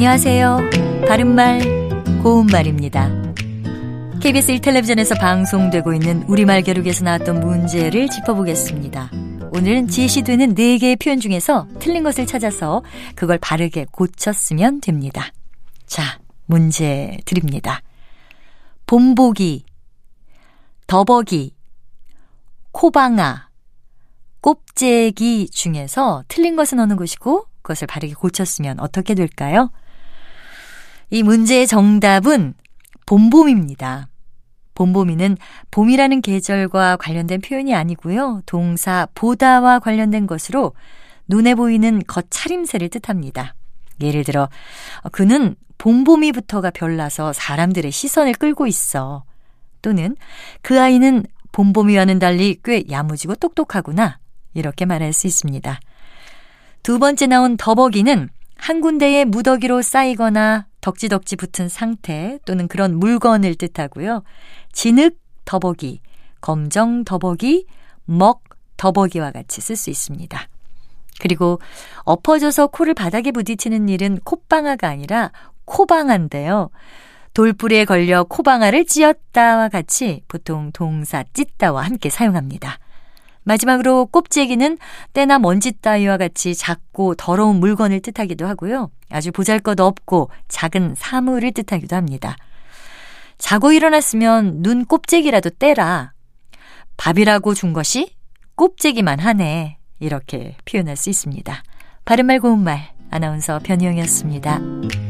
안녕하세요. 바른말, 고운말입니다. KBS 1텔레비전에서 방송되고 있는 우리말 겨루기에서 나왔던 문제를 짚어보겠습니다. 오늘은 제시되는 4개의 표현 중에서 틀린 것을 찾아서 그걸 바르게 고쳤으면 됩니다. 자, 문제 드립니다. 본보기, 더벅이, 코방아, 꼽재기 중에서 틀린 것은 어느 것이고 그것을 바르게 고쳤으면 어떻게 될까요? 이 문제의 정답은 봄봄입니다. 봄봄이는 봄이라는 계절과 관련된 표현이 아니고요. 동사 보다와 관련된 것으로 눈에 보이는 겉차림새를 뜻합니다. 예를 들어 그는 봄봄이부터가 별나서 사람들의 시선을 끌고 있어. 또는 그 아이는 봄봄이와는 달리 꽤 야무지고 똑똑하구나. 이렇게 말할 수 있습니다. 두 번째 나온 더벅이는 한 군데에 무더기로 쌓이거나 덕지덕지 붙은 상태 또는 그런 물건을 뜻하고요. 진흙 더벅이, 검정 더벅이, 먹 더벅이와 같이 쓸 수 있습니다. 그리고 엎어져서 코를 바닥에 부딪히는 일은 콧방아가 아니라 코방아인데요. 돌뿌리에 걸려 코방아를 찧었다와 같이 보통 동사 찢다와 함께 사용합니다. 마지막으로 꼽재기는 때나 먼지 따위와 같이 작고 더러운 물건을 뜻하기도 하고요. 아주 보잘것 없고 작은 사물을 뜻하기도 합니다. 자고 일어났으면 눈 꼽재기라도 떼라. 밥이라고 준 것이 꼽재기만 하네. 이렇게 표현할 수 있습니다. 바른말 고운말 아나운서 변희영이었습니다.